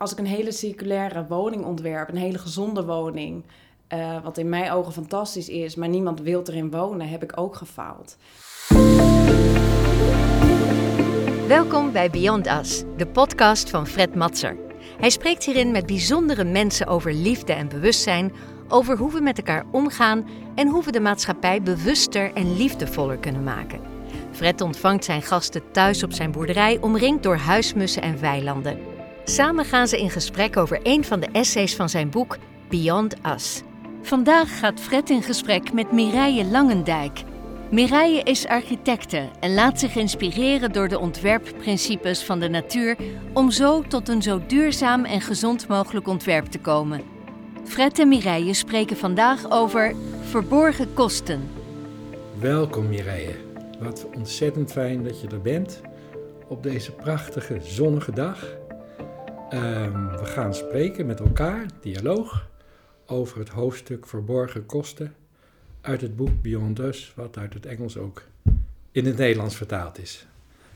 als ik een hele circulaire woning ontwerp, een hele gezonde woning, uh, wat in mijn ogen fantastisch is, maar niemand wil erin wonen, heb ik ook gefaald. Welkom bij Beyond Us, de podcast van Fred Matser. Hij spreekt hierin met bijzondere mensen over liefde en bewustzijn, over hoe we met elkaar omgaan en hoe we de maatschappij bewuster en liefdevoller kunnen maken. Fred ontvangt zijn gasten thuis op zijn boerderij, omringd door huismussen en weilanden. Samen gaan ze in gesprek over een van de essays van zijn boek Beyond Us. Vandaag gaat Fred in gesprek met Mireille Langendijk. Mireille is architecte en laat zich inspireren door de ontwerpprincipes van de natuur om zo tot een zo duurzaam en gezond mogelijk ontwerp te komen. Fred en Mireille spreken vandaag over verborgen kosten. Welkom Mireille. Wat ontzettend fijn dat je er bent op deze prachtige zonnige dag. Ehm, we gaan spreken met elkaar, dialoog, over het hoofdstuk Verborgen Kosten uit het boek Beyond Us, wat uit het Engels ook in het Nederlands vertaald is.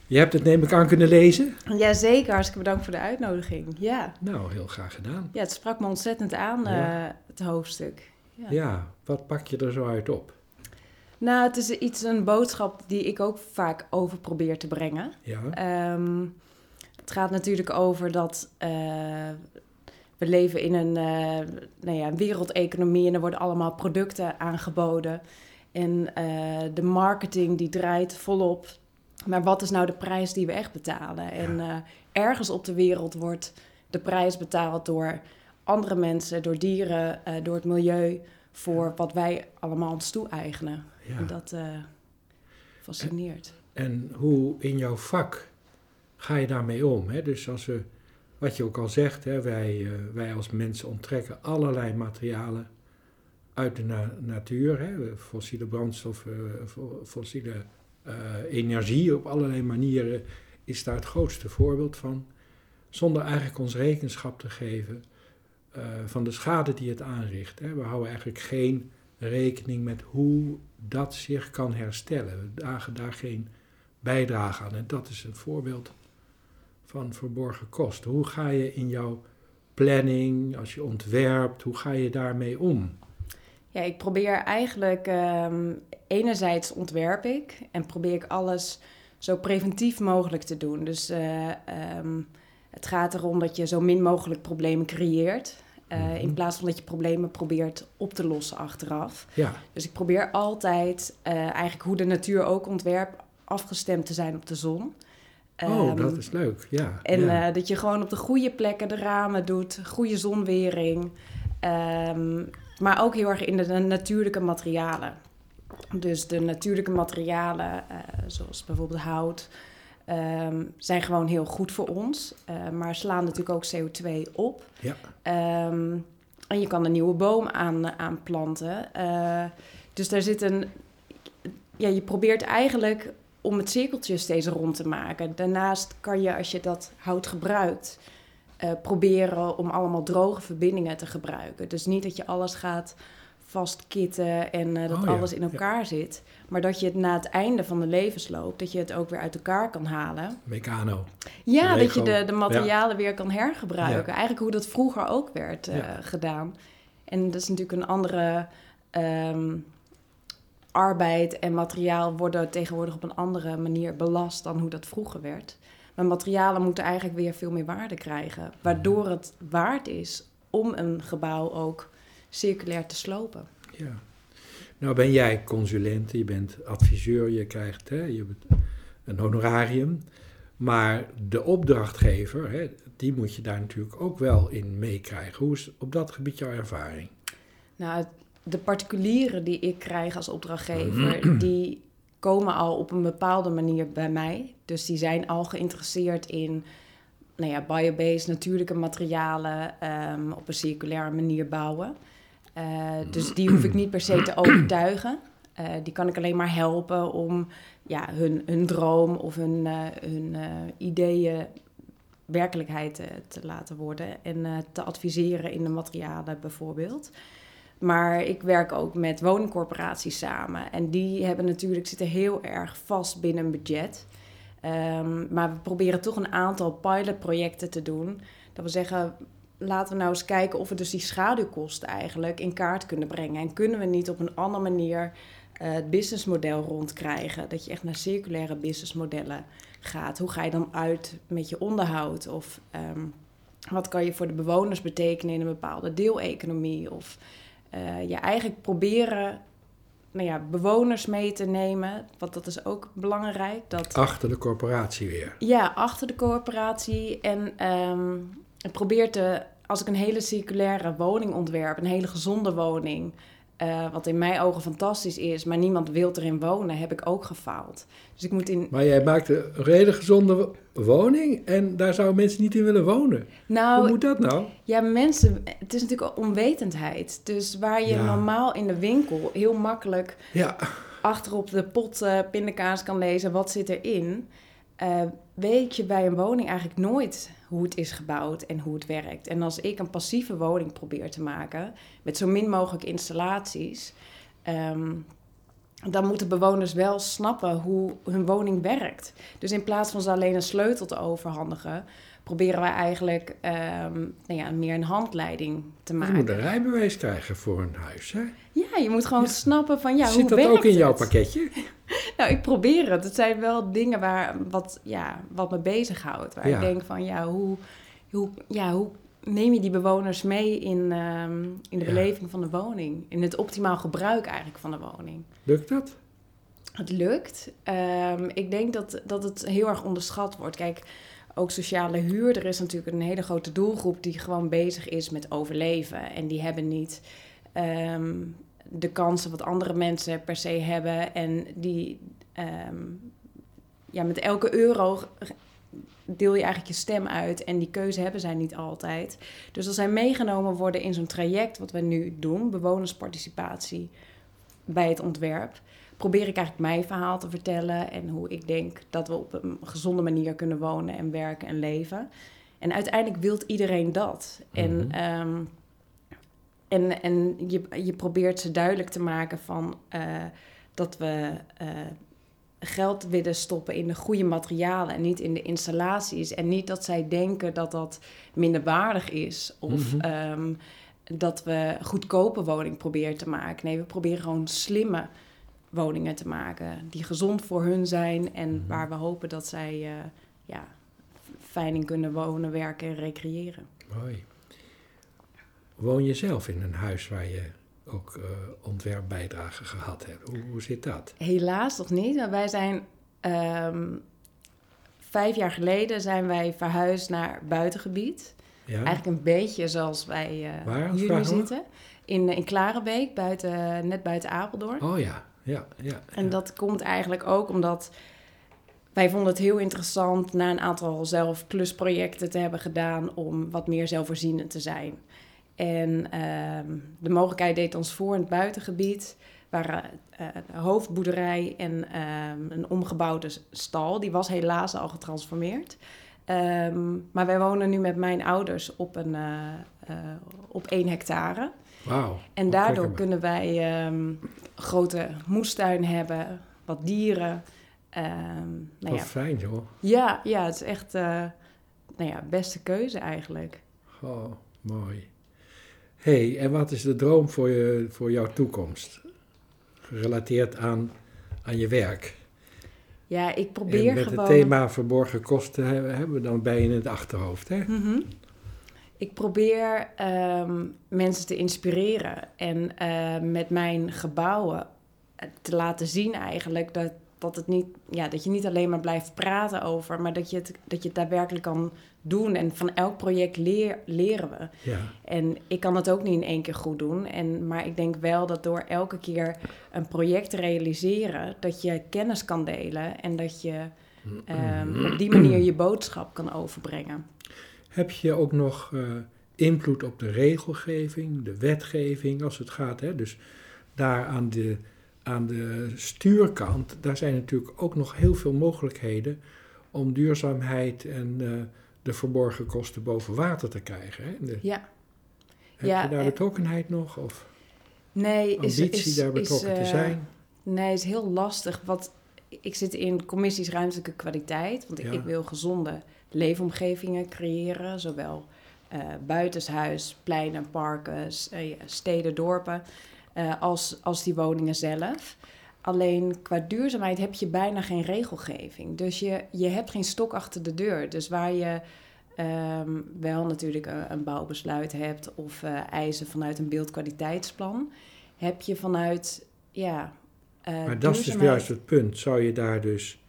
Je hebt het neem ik aan kunnen lezen? Jazeker, hartstikke bedankt voor de uitnodiging. Ja. Nou, heel graag gedaan. Ja, het sprak me ontzettend aan, eh, het hoofdstuk. Ja. ja, wat pak je er zo uit op? Nou, het is iets, een boodschap die ik ook vaak over probeer te brengen. Ja. Ehm, het gaat natuurlijk over dat uh, we leven in een uh, nou ja, wereldeconomie en er worden allemaal producten aangeboden. En uh, de marketing die draait volop. Maar wat is nou de prijs die we echt betalen? En ergens op de wereld wordt de prijs betaald door andere mensen, door dieren, door het milieu, voor wat wij allemaal ons toe-eigenen. Ja. En dat fascineert. En, en hoe in jouw vak ga je daarmee om? Hè? Dus als we, wat je ook al zegt, hè, wij, uh, wij als mensen onttrekken allerlei materialen uit de natuur. Hè? Fossiele brandstoffen, fossiele uh, energie op allerlei manieren is daar het grootste voorbeeld van. Zonder eigenlijk ons rekenschap te geven van de schade die het aanricht. Hè? We houden eigenlijk geen rekening met hoe dat zich kan herstellen. We dragen daar geen bijdrage aan. En dat is een voorbeeld van verborgen kosten. Hoe ga je in jouw planning, als je ontwerpt, hoe ga je daarmee om? Ja, ik probeer eigenlijk, um, enerzijds ontwerp ik en probeer ik alles zo preventief mogelijk te doen. Dus uh, um, het gaat erom dat je zo min mogelijk problemen creëert. Uh, In plaats van dat je problemen probeert op te lossen achteraf. Ja. Dus ik probeer altijd, uh, eigenlijk hoe de natuur ook ontwerp, afgestemd te zijn op de zon. Oh, um, dat is leuk, ja. En ja. Uh, dat je gewoon op de goede plekken de ramen doet, goede zonwering. Um, maar ook heel erg in de, de, natuurlijke materialen. Dus de natuurlijke materialen, uh, zoals bijvoorbeeld hout, um, zijn gewoon heel goed voor ons. Uh, maar slaan natuurlijk ook CO2 op. Ja. en je kan een nieuwe boom aan, aan planten. Dus daar zit een... Ja, je probeert eigenlijk om het cirkeltje steeds rond te maken. Daarnaast kan je, als je dat hout gebruikt, uh, proberen om allemaal droge verbindingen te gebruiken. Dus niet dat je alles gaat vastkitten en uh, dat oh, ja. alles in elkaar ja. zit. Maar dat je het na het einde van de levensloop, dat je het ook weer uit elkaar kan halen. Mecano. Ja, Lego. dat je de, de materialen ja. weer kan hergebruiken. Eigenlijk hoe dat vroeger ook werd uh, gedaan. En dat is natuurlijk een andere... Um, arbeid en materiaal worden tegenwoordig op een andere manier belast dan hoe dat vroeger werd. Maar materialen moeten eigenlijk weer veel meer waarde krijgen, waardoor het waard is om een gebouw ook circulair te slopen. Ja. Nou ben jij consulent, je bent adviseur, je krijgt hè, je een honorarium. Maar de opdrachtgever, hè, die moet je daar natuurlijk ook wel in meekrijgen. Hoe is op dat gebied jouw ervaring? Nou, de particulieren die ik krijg als opdrachtgever, die komen al op een bepaalde manier bij mij. Dus die zijn al geïnteresseerd in nou ja, biobased, natuurlijke materialen um, op een circulaire manier bouwen. Uh, dus die hoef ik niet per se te overtuigen. Uh, die kan ik alleen maar helpen om ja, hun, hun droom of hun, uh, hun ideeën werkelijkheid te, te laten worden. En te adviseren in de materialen bijvoorbeeld. Maar ik werk ook met woningcorporaties samen. En die hebben natuurlijk, zitten heel erg vast binnen een budget. Um, maar we proberen toch een aantal pilotprojecten te doen. Dat we zeggen, laten we nou eens kijken of we dus die schaduwkosten eigenlijk in kaart kunnen brengen. En kunnen we niet op een andere manier uh, het businessmodel rondkrijgen? Dat je echt naar circulaire businessmodellen gaat. Hoe ga je dan uit met je onderhoud? Of um, wat kan je voor de bewoners betekenen in een bepaalde deeleconomie? Of uh, je eigenlijk proberen nou ja, bewoners mee te nemen. Want dat is ook belangrijk. Dat, achter de corporatie weer. Ja, achter de corporatie. En um, probeer te, als ik een hele circulaire woning ontwerp, een hele gezonde woning. Uh, wat in mijn ogen fantastisch is, maar niemand wil erin wonen, heb ik ook gefaald. Dus ik moet in... Maar jij maakt een hele gezonde woning en daar zouden mensen niet in willen wonen. Nou, Hoe moet dat nou? Ja, mensen, het is natuurlijk onwetendheid. Dus waar je Ja. normaal in de winkel heel makkelijk Ja, achterop de pot eh, pindakaas kan lezen wat zit erin, eh, weet je bij een woning eigenlijk nooit hoe het is gebouwd en hoe het werkt. En als ik een passieve woning probeer te maken met zo min mogelijk installaties, ehm, dan moeten bewoners wel snappen hoe hun woning werkt. Dus in plaats van ze alleen een sleutel te overhandigen, proberen wij eigenlijk ehm, nou ja, meer een handleiding te je maken. moet een rijbewijs krijgen voor een huis, hè? Ja, je moet gewoon snappen van ja, Zit hoe dat werkt ook in jouw pakketje? Nou, ik probeer het. Het zijn wel dingen waar, wat, ja, wat me bezighoudt. Waar Ja. ik denk van, ja hoe, hoe, ja, hoe neem je die bewoners mee in, ehm, in de beleving van de woning? In het optimaal gebruik eigenlijk van de woning. Lukt dat? Het lukt. Ehm, ik denk dat, dat het heel erg onderschat wordt. Kijk, ook sociale huur. Er is natuurlijk een hele grote doelgroep die gewoon bezig is met overleven. En die hebben niet ehm, de kansen wat andere mensen per se hebben. En die, ehm, ja, met elke euro deel je eigenlijk je stem uit. En die keuze hebben zij niet altijd. Dus als zij meegenomen worden in zo'n traject wat we nu doen, bewonersparticipatie bij het ontwerp, probeer ik eigenlijk mijn verhaal te vertellen en hoe ik denk dat we op een gezonde manier kunnen wonen en werken en leven. En uiteindelijk wil iedereen dat. En, Mhm. ehm, en, en je, je probeert ze duidelijk te maken van eh, dat we eh, geld willen stoppen in de goede materialen en niet in de installaties. En niet dat zij denken dat dat minder waardig is of Mhm. ehm, dat we goedkope woning proberen te maken. Nee, we proberen gewoon slimme woningen te maken die gezond voor hun zijn en Mhm. waar we hopen dat zij eh, ja, fijn in kunnen wonen, werken en recreëren. Mooi. Woon je zelf in een huis waar je ook eh ontwerpbijdrage gehad hebt? Hoe, hoe zit dat? Helaas nog niet. want Wij zijn ehm, vijf jaar geleden zijn wij verhuisd naar buitengebied. Ja? Eigenlijk een beetje zoals wij eh, Waar, hier nu vraag mag? zitten. In, in Klarenbeek, buiten, net buiten Apeldoorn. Oh ja, ja, ja. En dat komt eigenlijk ook omdat wij vonden het heel interessant na een aantal zelf klusprojecten te hebben gedaan om wat meer zelfvoorzienend te zijn. En ehm, de mogelijkheid deed ons voor in het buitengebied waren een hoofdboerderij en ehm, een omgebouwde stal. Die was helaas al getransformeerd. Ehm, maar wij wonen nu met mijn ouders op, een, eh, eh, op één hectare. Wauw. En daardoor kunnen wij ehm grote moestuin hebben, wat dieren. Ehm, nou Wat ja. fijn joh. Ja, ja, het is echt eh nou ja, beste keuze eigenlijk. Oh, mooi. hey, en wat is de droom voor, je, voor jouw toekomst? Gerelateerd aan, aan je werk. Ja, ik probeer en met gewoon... het thema verborgen kosten hebben, hebben we dan bij je in het achterhoofd, hè? Mhm. Ik probeer ehm, mensen te inspireren en eh, met mijn gebouwen eh, te laten zien eigenlijk dat, dat, het niet, ja, dat je niet alleen maar blijft praten over, maar dat je het, dat je het daadwerkelijk kan doen. En van elk project leer, leren we. Ja. En ik kan het ook niet in één keer goed doen. En, maar ik denk wel dat door elke keer een project te realiseren, dat je kennis kan delen en dat je ehm, op die manier je boodschap kan overbrengen. Heb je ook nog eh, invloed op de regelgeving, de wetgeving als het gaat? Hè? Dus daar aan de, aan de stuurkant, daar zijn natuurlijk ook nog heel veel mogelijkheden om duurzaamheid en eh, de verborgen kosten boven water te krijgen. Hè? De- Ja. heb Ja, je daar eh, betrokkenheid nog? Of Nee, is, ambitie is, daar betrokken is, te zijn? Nee, is heel lastig. Wat, ik zit in commissies ruimtelijke kwaliteit, want Ja. ik wil gezonde leefomgevingen creëren, zowel uh, buitenshuis, pleinen, parken, uh, steden, dorpen, uh, als, als die woningen zelf. Alleen qua duurzaamheid heb je bijna geen regelgeving. Dus je, je hebt geen stok achter de deur. Dus waar je um, wel natuurlijk een, een, bouwbesluit hebt of eisen vanuit een beeldkwaliteitsplan, heb je vanuit ja, maar dat is dus juist het punt. Zou je daar dus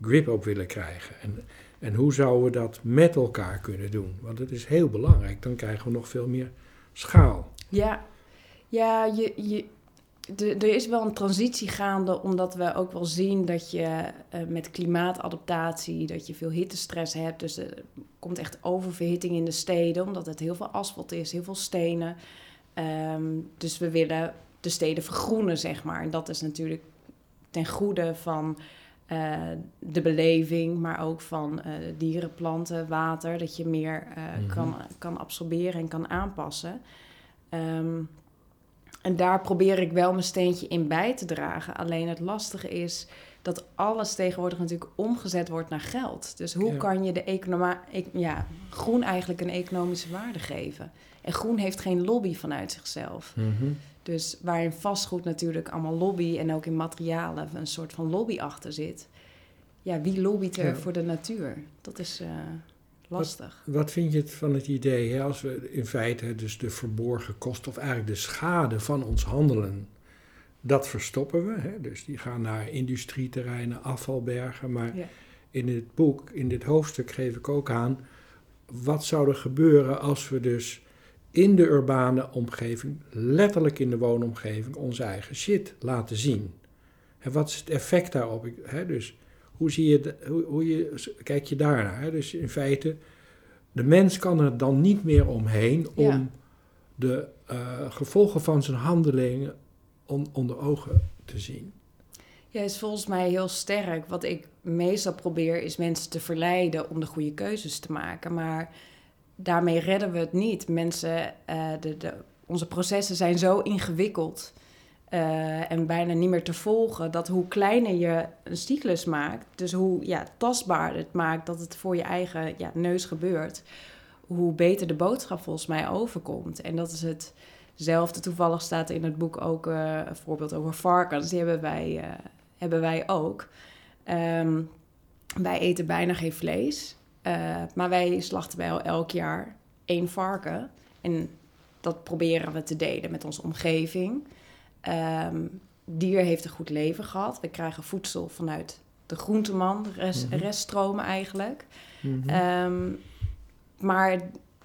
grip op willen krijgen? En, en hoe zouden we dat met elkaar kunnen doen? Want het is heel belangrijk. Dan krijgen we nog veel meer schaal. Ja, ja je, je, de, er is wel een transitie gaande, omdat we ook wel zien dat je uh, met klimaatadaptatie, dat je veel hittestress hebt. Dus er komt echt oververhitting in de steden, omdat het heel veel asfalt is, heel veel stenen. Um, dus we willen de steden vergroenen, zeg maar. En dat is natuurlijk ten goede van uh, de beleving, maar ook van uh, dieren, planten, water. Dat je meer uh, mm -hmm. kan, kan absorberen en kan aanpassen. Um, en daar probeer ik wel mijn steentje in bij te dragen. Alleen het lastige is dat alles tegenwoordig natuurlijk omgezet wordt naar geld. Dus hoe ja. kan je de economie, ja, groen eigenlijk een economische waarde geven? En groen heeft geen lobby vanuit zichzelf. Mm -hmm. Dus waar in vastgoed natuurlijk allemaal lobby en ook in materialen een soort van lobby achter zit. Ja, wie lobbyt er ja. voor de natuur? Dat is uh, lastig. Wat, wat, vind je van het idee, hè, als we in feite dus de verborgen kosten of eigenlijk de schade van ons handelen, dat verstoppen we. Hè? Dus die gaan naar industrieterreinen, afvalbergen. Maar ja. in dit boek, in dit hoofdstuk geef ik ook aan, wat zou er gebeuren als we dus in de urbane omgeving, letterlijk in de woonomgeving, onze eigen shit laten zien. En wat is het effect daarop? He, dus hoe, zie je, hoe, hoe je, kijk je daarnaar? He? Dus in feite, de mens kan er dan niet meer omheen om ja. de uh, gevolgen van zijn handelingen on, onder ogen te zien. Ja, is volgens mij heel sterk. Wat ik meestal probeer is mensen te verleiden om de goede keuzes te maken. Maar daarmee redden we het niet. Mensen, uh, de, onze processen zijn zo ingewikkeld uh, en bijna niet meer te volgen, dat hoe kleiner je een cyclus maakt, dus hoe ja, tastbaarder het maakt dat het voor je eigen ja, neus gebeurt, hoe beter de boodschap volgens mij overkomt. En dat is hetzelfde. Toevallig staat in het boek ook uh, een voorbeeld over varkens. Die hebben wij, hebben wij ook. Um, wij eten bijna geen vlees. Uh, maar wij slachten wel elk jaar één varken. En dat proberen we te delen met onze omgeving. Um, dier heeft een goed leven gehad. We krijgen voedsel vanuit de groenteman, de rest, mm -hmm. reststromen eigenlijk. Mm -hmm. um, maar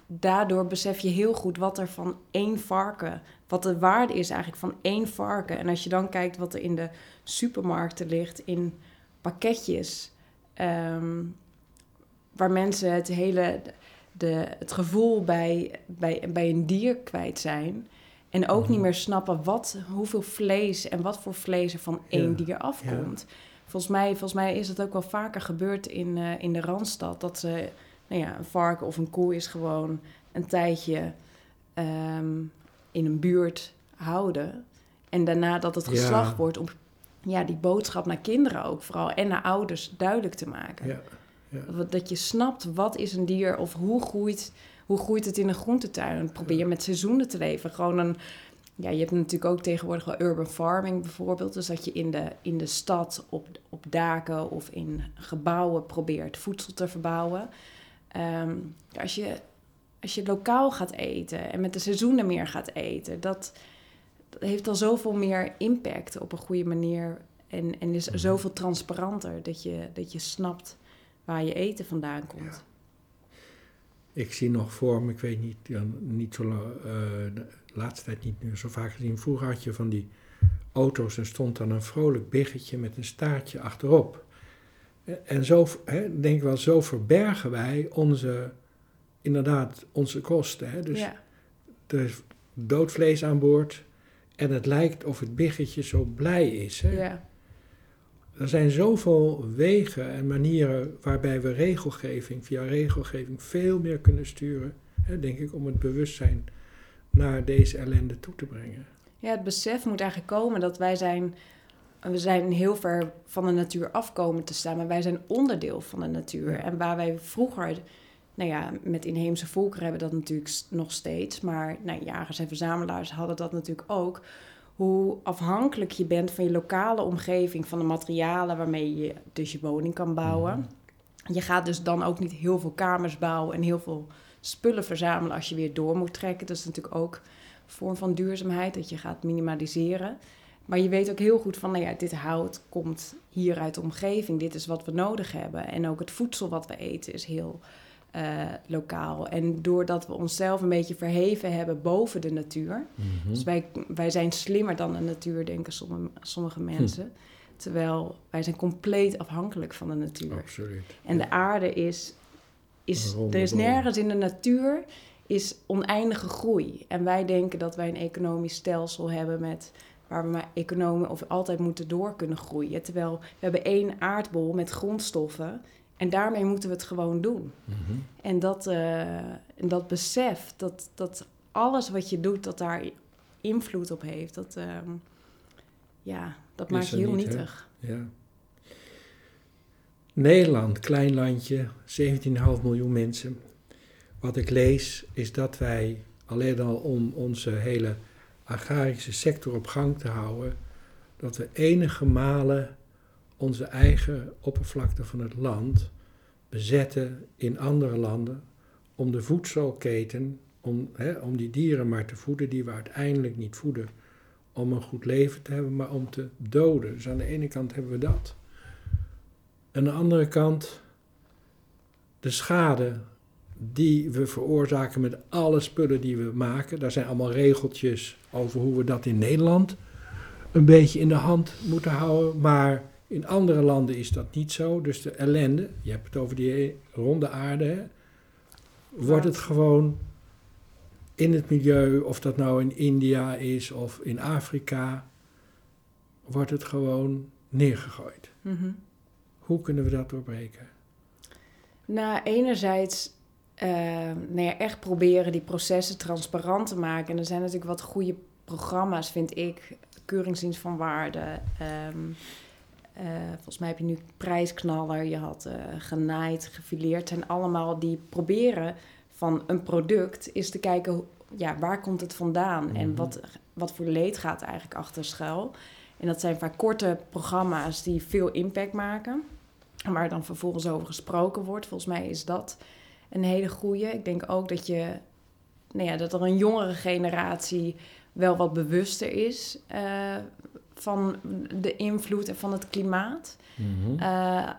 daardoor besef je heel goed wat er van één varken, wat de waarde is eigenlijk van één varken. En als je dan kijkt wat er in de supermarkten ligt, in pakketjes, um, waar mensen het hele de, het gevoel bij, bij, bij een dier kwijt zijn. En ook niet meer snappen wat, hoeveel vlees en wat voor vlees er van één ja. dier afkomt. Ja. Volgens, mij, volgens mij is het ook wel vaker gebeurd in, uh, in de Randstad. Dat ze, nou ja, een varken of een koe is gewoon een tijdje um, in een buurt houden. En daarna dat het geslacht ja. wordt om ja, die boodschap naar kinderen ook vooral en naar ouders duidelijk te maken. Ja. Dat je snapt wat is een dier of hoe groeit, hoe groeit het in een groentetuin. En probeer met seizoenen te leven. Gewoon een, ja, je hebt natuurlijk ook tegenwoordig wel urban farming bijvoorbeeld. Dus dat je in de, in de stad op, op daken of in gebouwen probeert voedsel te verbouwen. Um, als, je, als je lokaal gaat eten en met de seizoenen meer gaat eten, dat, dat heeft al zoveel meer impact op een goede manier. En, en is zoveel transparanter dat je, dat je snapt waar je eten vandaan komt. Ja. Ik zie nog voor me, ik weet niet, niet zo lang, uh, de laatste tijd niet meer zo vaak gezien. Vroeger had je van die auto's en stond dan een vrolijk biggetje met een staartje achterop. En zo, hè, denk ik wel, zo verbergen wij onze, inderdaad, onze kosten. Hè. Dus ja. er is dood vlees aan boord en het lijkt of het biggetje zo blij is. Hè. Ja er zijn zoveel wegen en manieren waarbij we regelgeving, via regelgeving, veel meer kunnen sturen, hè, denk ik, om het bewustzijn naar deze ellende toe te brengen. Ja, het besef moet eigenlijk komen dat wij zijn, we zijn heel ver van de natuur afkomen te staan, maar wij zijn onderdeel van de natuur. En waar wij vroeger nou ja, met inheemse volkeren hebben dat natuurlijk nog steeds. Maar nou, jagers en verzamelaars hadden dat natuurlijk ook. Hoe afhankelijk je bent van je lokale omgeving, van de materialen waarmee je dus je woning kan bouwen. Mhm. Je gaat dus dan ook niet heel veel kamers bouwen en heel veel spullen verzamelen als je weer door moet trekken. Dat is natuurlijk ook een vorm van duurzaamheid, dat je gaat minimaliseren. Maar je weet ook heel goed van, nou ja, dit hout komt hier uit de omgeving. Dit is wat we nodig hebben. En ook het voedsel wat we eten is heel eh, lokaal. En doordat we onszelf een beetje verheven hebben boven de natuur. Mhm. Dus wij, wij zijn slimmer dan de natuur, denken sommige, sommige mensen. Terwijl wij zijn compleet afhankelijk van de natuur. Absoluut. En de aarde is, is er is nergens in de natuur is oneindige groei. En wij denken dat wij een economisch stelsel hebben met waar we maar economen of altijd moeten door kunnen groeien. Terwijl we hebben één aardbol met grondstoffen en daarmee moeten we het gewoon doen. Mhm. En dat, eh, en dat besef, dat, dat alles wat je doet, dat daar invloed op heeft, dat, ehm, ja, dat Is maakt heel niet, hè? nietig. Ja. Nederland, klein landje, 17,5 miljoen mensen. Wat ik lees is dat wij alleen al om onze hele agrarische sector op gang te houden, dat we enige malen onze eigen oppervlakte van het land bezetten in andere landen om de voedselketen, om, hè, om die dieren maar te voeden die we uiteindelijk niet voeden om een goed leven te hebben, maar om te doden. Dus aan de ene kant hebben we dat. Aan de andere kant de schade die we veroorzaken met alle spullen die we maken. Daar zijn allemaal regeltjes over hoe we dat in Nederland een beetje in de hand moeten houden. Maar in andere landen is dat niet zo. Dus de ellende, je hebt het over die ronde aarde, hè, wordt het gewoon in het milieu, of dat nou in India is of in Afrika, wordt het gewoon neergegooid. Mhm. Hoe kunnen we dat doorbreken? Nou, enerzijds eh, nou ja, echt proberen die processen transparant te maken. En er zijn natuurlijk wat goede programma's, vind ik. Keuringsdienst van Waarde. ehm, eh, volgens mij heb je nu Prijsknaller, je had eh, genaaid, gefileerd. Zijn allemaal die proberen van een product is te kijken, ja, waar komt het vandaan? En Mhm. wat, wat voor leed gaat eigenlijk achter schuil? En dat zijn vaak korte programma's die veel impact maken. Waar dan vervolgens over gesproken wordt. Volgens mij is dat een hele goede. Ik denk ook dat, je, nou ja, dat er een jongere generatie wel wat bewuster is eh, van de invloed en van het klimaat. Eh,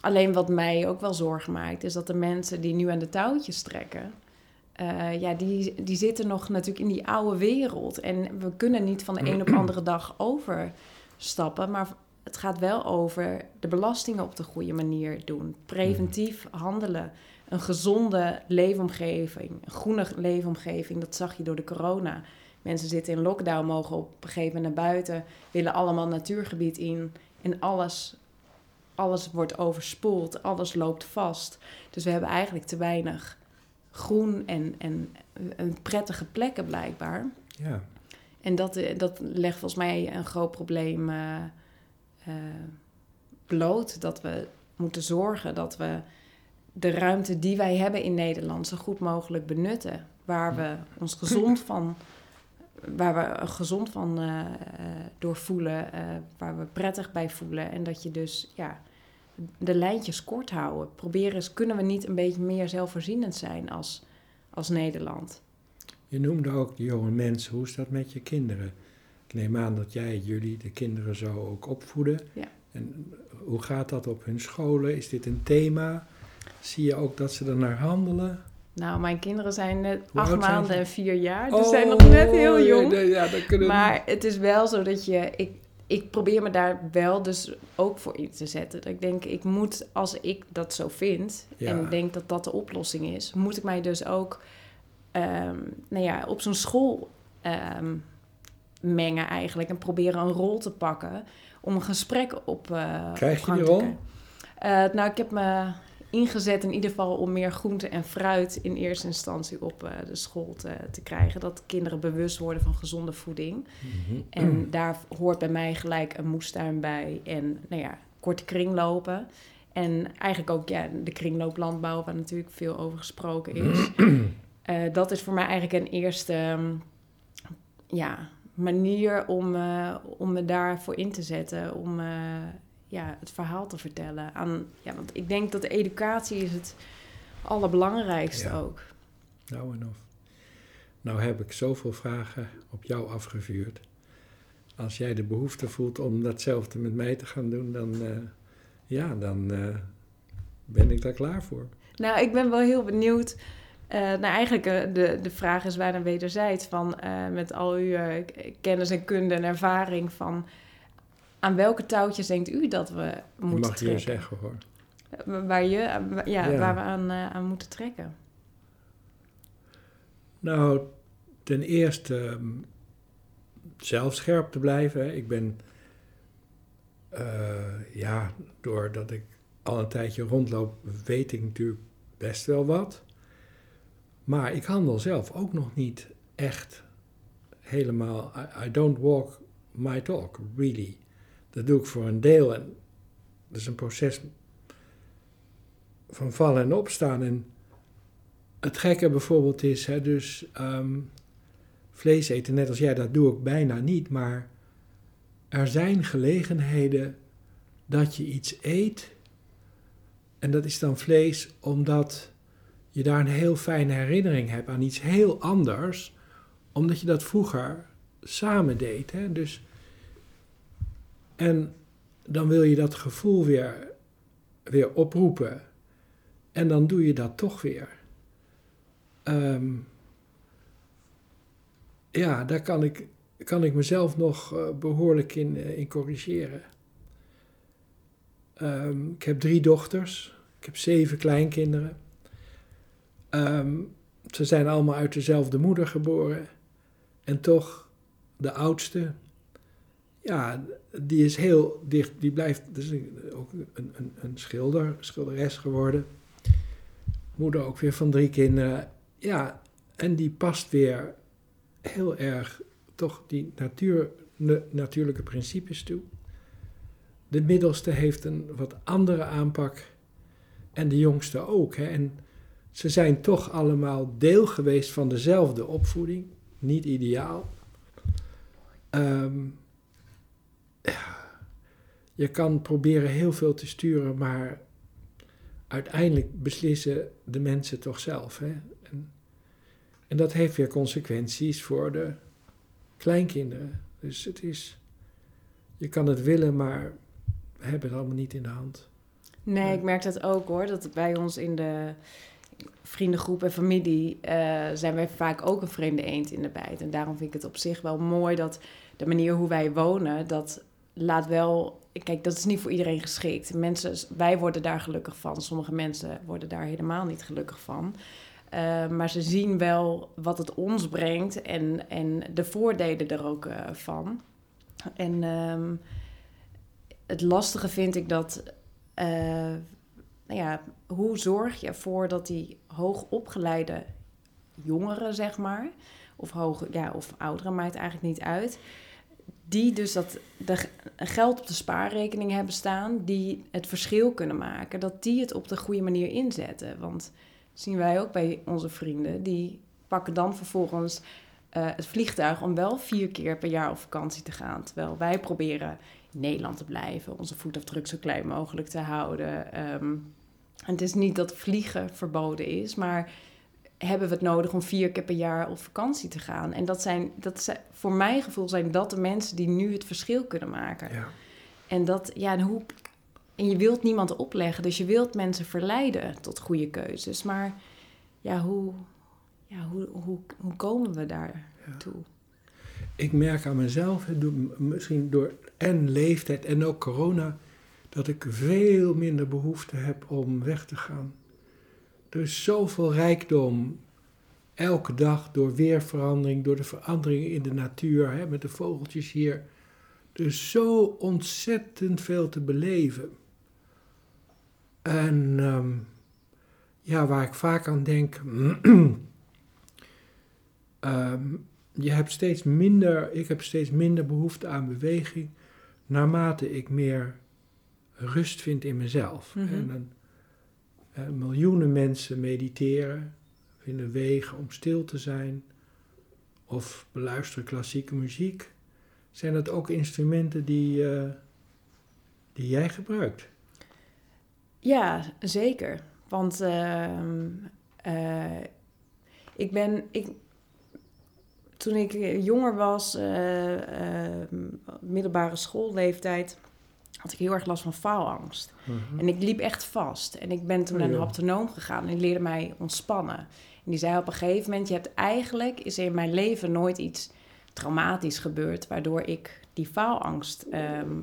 alleen wat mij ook wel zorgen maakt, is dat de mensen die nu aan de touwtjes trekken. eh, ja, die, die zitten nog natuurlijk in die oude wereld. En we kunnen niet van de een op de andere dag overstappen. Maar het gaat wel over de belastingen op de goede manier doen. Preventief handelen. Een gezonde leefomgeving. Een groene leefomgeving. Dat zag je door de corona. Mensen zitten in lockdown, mogen op een gegeven moment naar buiten. Willen allemaal natuurgebied in. En alles, alles wordt overspoeld. Alles loopt vast. Dus we hebben eigenlijk te weinig groen en, en, en prettige plekken blijkbaar. Ja, En dat, eh, dat legt volgens mij een groot probleem eh, eh, bloot. Dat we moeten zorgen dat we de ruimte die wij hebben in Nederland zo goed mogelijk benutten. Waar we ons gezond van, waar we gezond van eh, eh, door voelen, eh, waar we prettig bij voelen. En dat je dus ja, de lijntjes kort houden. Proberen eens, kunnen we niet een beetje meer zelfvoorzienend zijn als, als Nederland? je noemde ook de jonge mensen. Hoe is dat met je kinderen? Ik neem aan dat jij, jullie, de kinderen zo ook opvoeden. Ja. En hoe gaat dat op hun scholen? Is dit een thema? Zie je ook dat ze er naar handelen? Nou, mijn kinderen zijn net Hoe acht zijn maanden en vier jaar. Dus zijn nog net heel Oh, jong. nee, ja, dat kunnen Maar het is wel zo dat je... Ik, ik probeer me daar wel dus ook voor in te zetten. Dat ik denk, ik moet, als ik dat zo vind... Ja. en denk dat dat de oplossing is... moet ik mij dus ook ehm, nou ja, op zo'n school ehm, mengen eigenlijk... en proberen een rol te pakken... om een gesprek op, eh Krijg op je die rol? Eh, nou, ik heb me ingezet in ieder geval om meer groente en fruit in eerste instantie op eh, de school te, te krijgen. Dat kinderen bewust worden van gezonde voeding. Mhm. En daar hoort bij mij gelijk een moestuin bij en nou ja, korte kringlopen. En eigenlijk ook ja, de kringlooplandbouw, waar natuurlijk veel over gesproken is. Eh, dat is voor mij eigenlijk een eerste ehm, ja, manier om, uh, om me daarvoor in te zetten. Om ja, het verhaal te vertellen. Aan, ja, want ik denk dat de educatie is het allerbelangrijkste Ja. ook. Nou en of. Nou heb ik zoveel vragen op jou afgevuurd. Als jij de behoefte voelt om datzelfde met mij te gaan doen, dan, eh, ja, dan eh, ben ik daar klaar voor. Nou, ik ben wel heel benieuwd. eh nou, eigenlijk de, de vraag is bijna wederzijds van met al uw kennis en kunde en ervaring van aan welke touwtjes denkt u dat we Je moeten mag trekken? zeggen hoor. Waar, je, eh, ja, Ja. waar we aan, eh, aan moeten trekken. Nou, ten eerste ehm, zelf scherp te blijven. Ik ben, eh, ja, doordat ik al een tijdje rondloop, weet ik natuurlijk best wel wat. Maar ik handel zelf ook nog niet echt helemaal. I, I don't walk my talk, really. Dat doe ik voor een deel en dat is een proces van vallen en opstaan. En het gekke bijvoorbeeld is, hè, dus ehm, vlees eten, net als jij, dat doe ik bijna niet, maar er zijn gelegenheden dat je iets eet en dat is dan vlees omdat je daar een heel fijne herinnering hebt aan iets heel anders, omdat je dat vroeger samen deed. Hè? Dus, en dan wil je dat gevoel weer, weer oproepen en dan doe je dat toch weer. Ehm, ja, daar kan ik, kan ik mezelf nog eh, behoorlijk in, eh, in corrigeren. Ehm, ik heb drie dochters. Ik heb zeven kleinkinderen. Ehm, ze zijn allemaal uit dezelfde moeder geboren. En toch, de oudste, ja, die is heel dicht. Die blijft dus ook een, een, een schilder, schilderes geworden. Moeder ook weer van drie kinderen. Ja, en die past weer heel erg toch die natuur, na- natuurlijke principes toe. De middelste heeft een wat andere aanpak en de jongste ook. Hè. En ze zijn toch allemaal deel geweest van dezelfde opvoeding. Niet ideaal. Ja, je kan proberen heel veel te sturen, maar uiteindelijk beslissen de mensen toch zelf. Hè? En, en dat heeft weer consequenties voor de kleinkinderen. Dus het is, je kan het willen, maar we hebben het allemaal niet in de hand. Nee, Ja. ik merk dat ook hoor. Dat bij ons in de vriendengroep en familie eh, zijn wij vaak ook een vreemde eend in de bijt. En daarom vind ik het op zich wel mooi dat de manier hoe wij wonen, dat laat wel. Kijk, dat is niet voor iedereen geschikt. Mensen, wij worden daar gelukkig van. Sommige mensen worden daar helemaal niet gelukkig van. Eh, maar ze zien wel wat het ons brengt en, en de voordelen er ook eh, van. En ehm, het lastige vind ik dat. eh, nou ja, hoe zorg je ervoor dat die hoogopgeleide jongeren, zeg maar, of, hoge, ja, of ouderen, maakt eigenlijk niet uit, die dus dat de geld op de spaarrekening hebben staan, die het verschil kunnen maken, dat die het op de goede manier inzetten. Want dat zien wij ook bij onze vrienden, die pakken dan vervolgens eh, het vliegtuig om wel vier keer per jaar op vakantie te gaan. Terwijl wij proberen in Nederland te blijven, onze voetafdruk zo klein mogelijk te houden. Ehm, het is niet dat vliegen verboden is, maar hebben we het nodig om vier keer per jaar op vakantie te gaan? En dat zijn, dat zijn, voor mijn gevoel zijn dat de mensen die nu het verschil kunnen maken. Ja. En dat, ja, en hoe. En je wilt niemand opleggen, dus je wilt mensen verleiden tot goede keuzes. Maar ja, hoe, ja, hoe, hoe, hoe komen we daar toe? Ik merk aan mezelf, misschien door en leeftijd en ook corona, dat ik veel minder behoefte heb om weg te gaan. Er is zoveel rijkdom elke dag door weerverandering, door de veranderingen in de natuur, hè, met de vogeltjes hier. Er is zo ontzettend veel te beleven. En ehm, ja, waar ik vaak aan denk, ehm, je hebt steeds minder, ik heb steeds minder behoefte aan beweging naarmate ik meer rust vind in mezelf. Mhm. En dan, eh, miljoenen mensen mediteren, vinden wegen om stil te zijn of beluisteren klassieke muziek. Zijn dat ook instrumenten die, eh, die jij gebruikt? Ja, zeker. Want ehm, eh, ik ben. Ik, toen ik jonger was, middelbare schoolleeftijd, had ik heel erg last van faalangst. Mhm. En ik liep echt vast. En ik ben toen Oh, naar een haptonoom gegaan en die leerde mij ontspannen. En die zei op een gegeven moment: Je hebt eigenlijk, is er in mijn leven nooit iets traumatisch gebeurd, waardoor ik die faalangst ehm,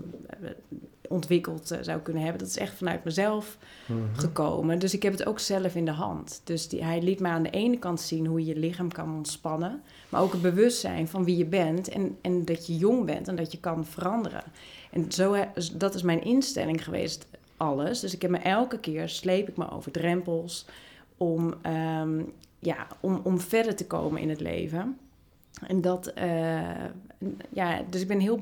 ontwikkeld eh, zou kunnen hebben. Dat is echt vanuit mezelf Mhm. gekomen. Dus ik heb het ook zelf in de hand. Dus die, hij liet mij aan de ene kant zien hoe je je lichaam kan ontspannen. Maar ook het bewustzijn van wie je bent. En, en dat je jong bent en dat je kan veranderen. En zo, dat is mijn instelling geweest, alles. Dus ik heb me elke keer, sleep ik me over drempels... om, ehm, ja, om, om verder te komen in het leven. En dat, eh, ja, dus ik ben heel...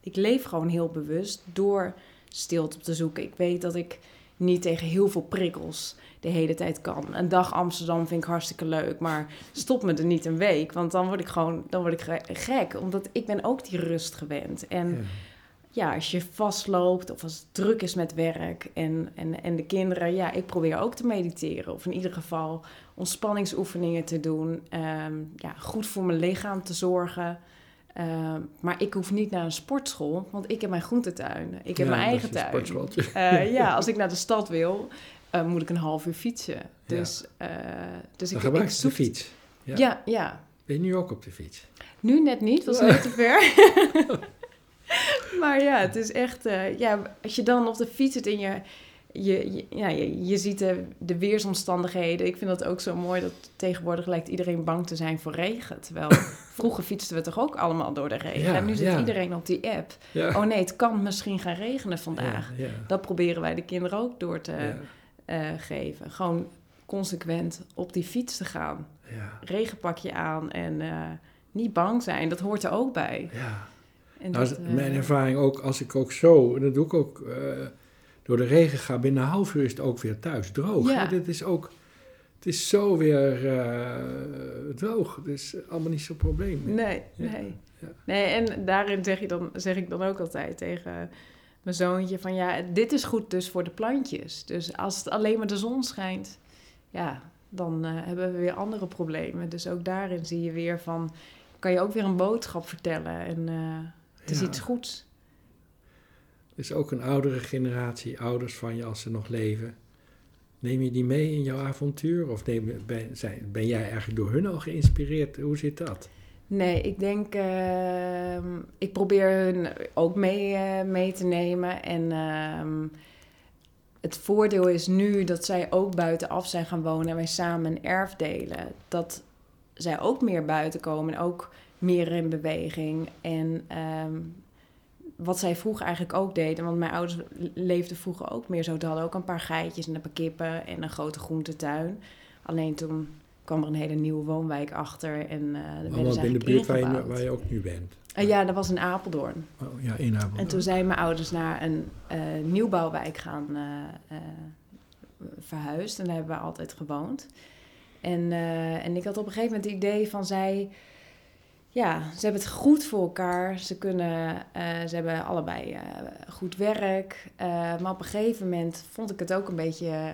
ik leef gewoon heel bewust door stilte op te zoeken. Ik weet dat ik niet tegen heel veel prikkels de hele tijd kan. Een dag Amsterdam vind ik hartstikke leuk, maar stop me er niet een week, want dan word ik gewoon dan word ik ge- gek, omdat ik ben ook die rust gewend. En Ja. ja, als je vastloopt of als het druk is met werk en, en, en de kinderen, ja, ik probeer ook te mediteren of in ieder geval ontspanningsoefeningen te doen. Ehm, ja, goed voor mijn lichaam te zorgen. Ehm, maar ik hoef niet naar een sportschool, want ik heb mijn groentetuin. Ik heb Ja, mijn eigen tuin. Eh, ja, als ik naar de stad wil, eh, moet ik een half uur fietsen. Dus, eh, dus Dan ik, gebruik ik je de zoek... fiets. Ja. Ja, ja. Ben je nu ook op de fiets? Nu net niet, was net te ver. maar ja, het is echt... ja, als je dan op de fiets zit en je... Je, je, ja, je, je ziet de, de weersomstandigheden. Ik vind dat ook zo mooi dat tegenwoordig lijkt iedereen bang te zijn voor regen. Terwijl vroeger fietsten we toch ook allemaal door de regen. Ja, en nu zit ja. iedereen op die app. Ja. Oh nee, het kan misschien gaan regenen vandaag. Dat proberen wij de kinderen ook door te eh, geven. Gewoon consequent op die fiets te gaan. ja, Regenpakje aan en eh, niet bang zijn. Dat hoort er ook bij. ja. En Nou, dat, eh, mijn ervaring ook, als ik ook zo, en dat doe ik ook, door de regen ga, binnen een half uur is het ook weer thuis droog. Ja. Dit is ook, het is zo weer eh, droog. Het is allemaal niet zo'n probleem. meer. Nee, Ja, nee. ja. Nee, en daarin zeg, je dan, zeg ik dan ook altijd tegen mijn zoontje van... ja, dit is goed dus voor de plantjes. Dus als het alleen maar de zon schijnt, ja, dan eh, hebben we weer andere problemen. Dus ook daarin zie je weer van... kan je ook weer een boodschap vertellen en eh, het is Ja. iets goeds. Is ook een oudere generatie, ouders van je als ze nog leven. Neem je die mee in jouw avontuur? Of ben, zijn, ben jij eigenlijk door hun al geïnspireerd? Hoe zit dat? Nee, ik denk, ehm, ik probeer hun ook mee, eh, mee te nemen. En ehm, het voordeel is nu dat zij ook buitenaf zijn gaan wonen en wij samen een erf delen. Dat zij ook meer buiten komen en ook meer in beweging. En ehm, wat zij vroeger eigenlijk ook deden, want mijn ouders leefden vroeger ook meer zo. Ze hadden ook een paar geitjes en een paar kippen en een grote groentetuin. Alleen toen kwam er een hele nieuwe woonwijk achter en Allemaal ze in de buurt waar je, waar je ook nu bent. Eh, ja, dat was in Apeldoorn. Oh, ja, in Apeldoorn. En toen zijn mijn ouders naar een eh, nieuwbouwwijk gaan eh, verhuisd. En daar hebben we altijd gewoond. En, en ik had op een gegeven moment het idee van zij... Ja, ze hebben het goed voor elkaar. Ze, kunnen, eh, ze hebben allebei eh, goed werk. Eh, maar op een gegeven moment vond ik het ook een beetje eh,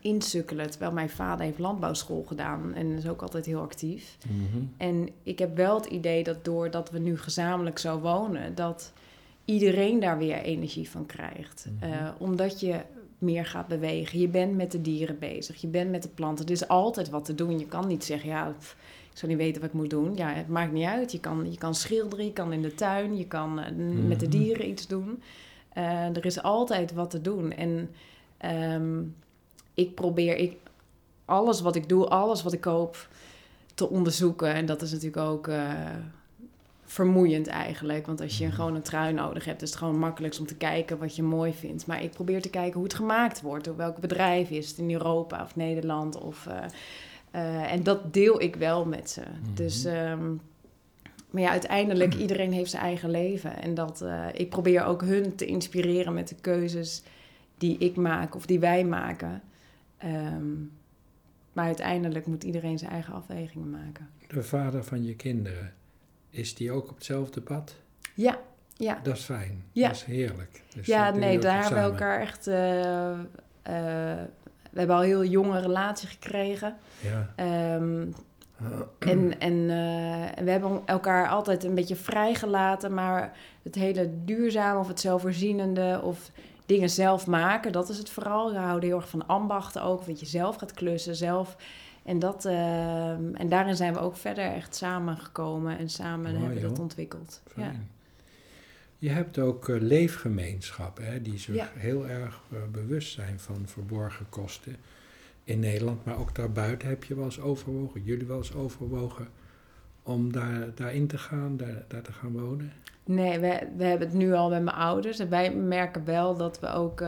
insukkelen. Terwijl mijn vader heeft landbouwschool gedaan en is ook altijd heel actief. Mhm. En ik heb wel het idee dat doordat we nu gezamenlijk zo wonen, dat iedereen daar weer energie van krijgt. Mhm. Omdat je meer gaat bewegen. Je bent met de dieren bezig. Je bent met de planten. Er is altijd wat te doen. Je kan niet zeggen, ja, pff, ik zou niet weten wat ik moet doen. Ja, het maakt niet uit. Je kan, je kan schilderen, je kan in de tuin, je kan eh, met de Mhm. dieren iets doen. Eh, er is altijd wat te doen. En ehm, ik probeer, ik, alles wat ik doe, alles wat ik koop, te onderzoeken. En dat is natuurlijk ook eh, vermoeiend eigenlijk. Want als je Mhm. gewoon een trui nodig hebt, is het gewoon makkelijkst om te kijken wat je mooi vindt. Maar ik probeer te kijken hoe het gemaakt wordt. Door welk bedrijf is het in Europa of Nederland. Of, eh, en dat deel ik wel met ze. Mhm. Dus ehm, maar ja, uiteindelijk, iedereen heeft zijn eigen leven. En dat, eh, ik probeer ook hun te inspireren met de keuzes die ik maak of die wij maken. Ehm, maar uiteindelijk moet iedereen zijn eigen afwegingen maken. De vader van je kinderen, is die ook op hetzelfde pad? Ja, ja. Dat is fijn. Ja. Dat is heerlijk. Dus ja, nee, daar hebben we elkaar echt... eh, we hebben al heel jonge relatie gekregen. Ja. Ehm, en en eh, en we hebben elkaar altijd een beetje vrijgelaten, maar het hele duurzame of het zelfvoorzienende of dingen zelf maken, dat is het vooral. We houden heel erg van ambachten ook, dat je zelf gaat klussen, zelf. En, dat, ehm, en daarin zijn we ook verder echt samengekomen en samen Mooi, hebben we dat ontwikkeld. Ja. Je hebt ook eh, leefgemeenschappen hè, die zich Ja. heel erg eh, bewust zijn van verborgen kosten in Nederland, maar ook daarbuiten heb je wel eens overwogen, jullie wel eens overwogen om daar, daarin te gaan, daar, daar te gaan wonen? Nee, we, we hebben het nu al met mijn ouders. En wij merken wel dat we ook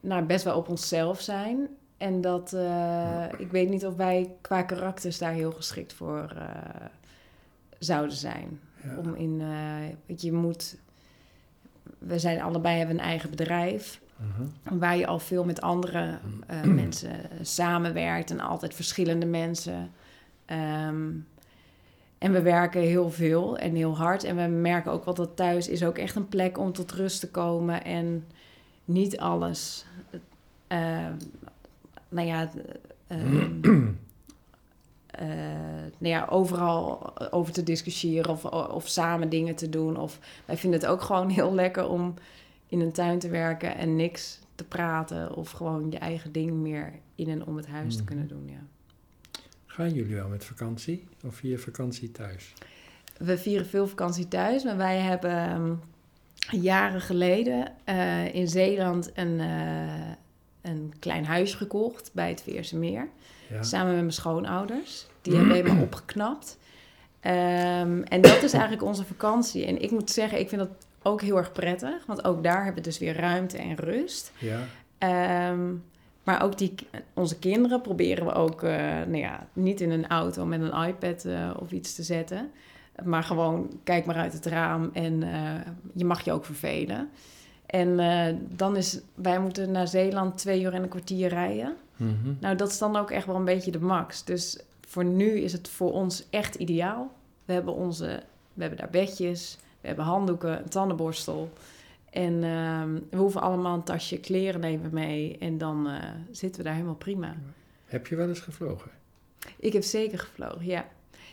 nou, best wel op onszelf zijn. En dat eh, ik weet niet of wij qua karakters daar heel geschikt voor zouden zijn. Ja. Om in, eh, weet je, moet. We zijn allebei hebben een eigen bedrijf. Mhm. Waar je al veel met andere eh, mensen samenwerkt en altijd verschillende mensen. Ehm, en we werken heel veel en heel hard. En we merken ook wel dat thuis is ook echt een plek om tot rust te komen. En niet alles. eh, nou ja. ehm, eh, nou ja, overal over te discussiëren of, of samen dingen te doen. Of wij vinden het ook gewoon heel lekker om in een tuin te werken en niks te praten. Of gewoon je eigen ding meer in en om het huis te Mhm. kunnen doen. Ja. Gaan jullie wel met vakantie of vier vakantie thuis? We vieren veel vakantie thuis, maar wij hebben ehm, jaren geleden eh, in Zeeland een, eh, een klein huis gekocht bij het Veerse Meer. Ja. Samen met mijn schoonouders. Die hebben we helemaal opgeknapt. Ehm, en dat is eigenlijk onze vakantie. En ik moet zeggen, ik vind dat ook heel erg prettig. Want ook daar hebben we dus weer ruimte en rust. ja. Ehm, maar ook die, onze kinderen proberen we ook eh, nou ja, niet in een auto met een iPad eh, of iets te zetten. Maar gewoon kijk maar uit het raam en eh, je mag je ook vervelen. En eh, dan is, wij moeten naar Zeeland twee uur en een kwartier rijden. Mhm. Nou, dat is dan ook echt wel een beetje de max. Dus voor nu is het voor ons echt ideaal. We hebben, onze, we hebben daar bedjes, we hebben handdoeken, een tandenborstel. En ehm, we hoeven allemaal een tasje kleren nemen mee. En dan eh, zitten we daar helemaal prima. Heb je wel eens gevlogen? Ik heb zeker gevlogen, ja.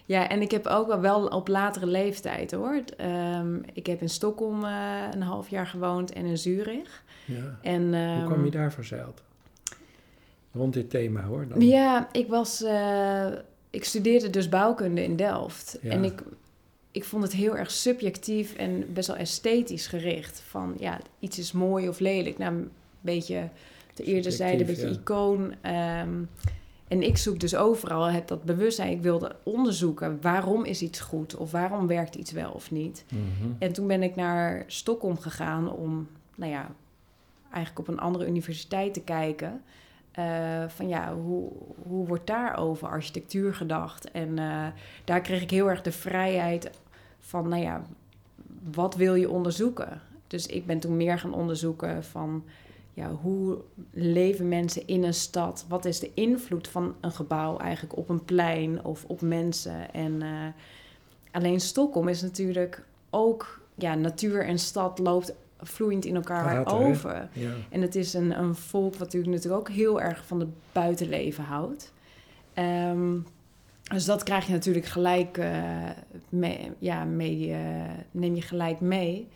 Ja, en ik heb ook wel, op latere leeftijd hoor. Ehm, ik heb in Stockholm eh, een half jaar gewoond en in Zurich. Ja. En, Hoe ehm, kwam je daar verzeild? Rond dit thema hoor. Dan. Ja, ik was. eh, ik studeerde dus bouwkunde in Delft. Ja. En ik, ik vond het heel erg subjectief en best wel esthetisch gericht. Van ja, iets is mooi of lelijk. Nou, een beetje de eerder zeiden, een beetje icoon. ehm, en ik zoek dus overal, heb dat bewustzijn. Ik wilde onderzoeken waarom is iets goed of waarom werkt iets wel of niet. Mhm. En toen ben ik naar Stockholm gegaan om, nou ja, eigenlijk op een andere universiteit te kijken. Eh, van ja, hoe, hoe wordt daar over architectuur gedacht? En eh, daar kreeg ik heel erg de vrijheid van, nou ja, wat wil je onderzoeken? Dus ik ben toen meer gaan onderzoeken van, ja, hoe leven mensen in een stad? Wat is de invloed van een gebouw eigenlijk op een plein of op mensen? En eh, alleen Stockholm is natuurlijk ook, ja, natuur en stad loopt vloeiend in elkaar over. Ja. En het is een, een volk wat natuurlijk, natuurlijk ook heel erg van het buitenleven houdt. Ehm, dus dat krijg je natuurlijk gelijk eh, mee, ja, mee, eh, neem je gelijk mee.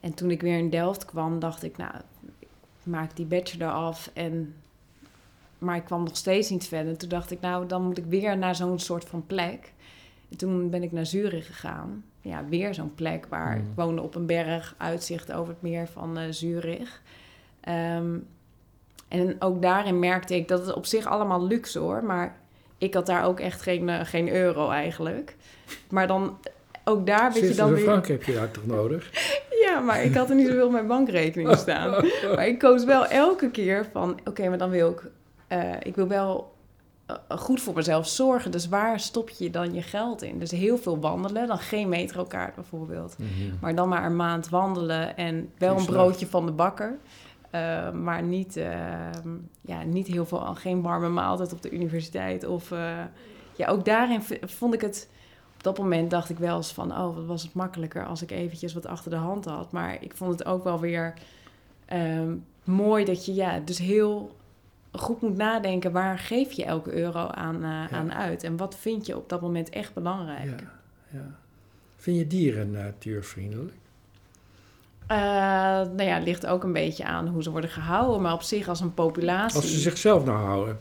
En toen ik weer in Delft kwam, dacht ik, nou, maak die bachelor af. En, maar ik kwam nog steeds niet verder. Toen dacht ik, nou, dan moet ik weer naar zo'n soort van plek. En toen ben ik naar Zurich gegaan. Ja, weer zo'n plek waar Mm. ik woonde op een berg, uitzicht over het meer van eh, Zurich. Ehm, en ook daarin merkte ik dat het op zich allemaal luxe hoor, maar ik had daar ook echt geen, eh, geen euro eigenlijk. Maar dan ook daar weet je dan weer. frank heb je daar toch nodig? Ja, maar ik had er niet zoveel op mijn bankrekening staan. Maar ik koos wel elke keer van, oké, maar dan wil ik, eh, ik wil wel eh, goed voor mezelf zorgen. Dus waar stop je dan je geld in? Dus heel veel wandelen, dan geen metrokaart bijvoorbeeld. Mhm. Maar dan maar een maand wandelen en wel een broodje van de bakker. Eh, maar niet, eh, ja, niet heel veel, geen warme maaltijd op de universiteit. Of ja, ook daarin vond ik het. Op dat moment dacht ik wel eens van, oh, wat was het makkelijker als ik eventjes wat achter de hand had. Maar ik vond het ook wel weer ehm, mooi dat je ja, dus heel goed moet nadenken waar geef je elke euro aan, eh, aan uit. En wat vind je op dat moment echt belangrijk. Ja, ja. Vind je dieren natuurvriendelijk? Eh, nou ja, het ligt ook een beetje aan hoe ze worden gehouden. Maar op zich als een populatie... Als ze zichzelf nou houden.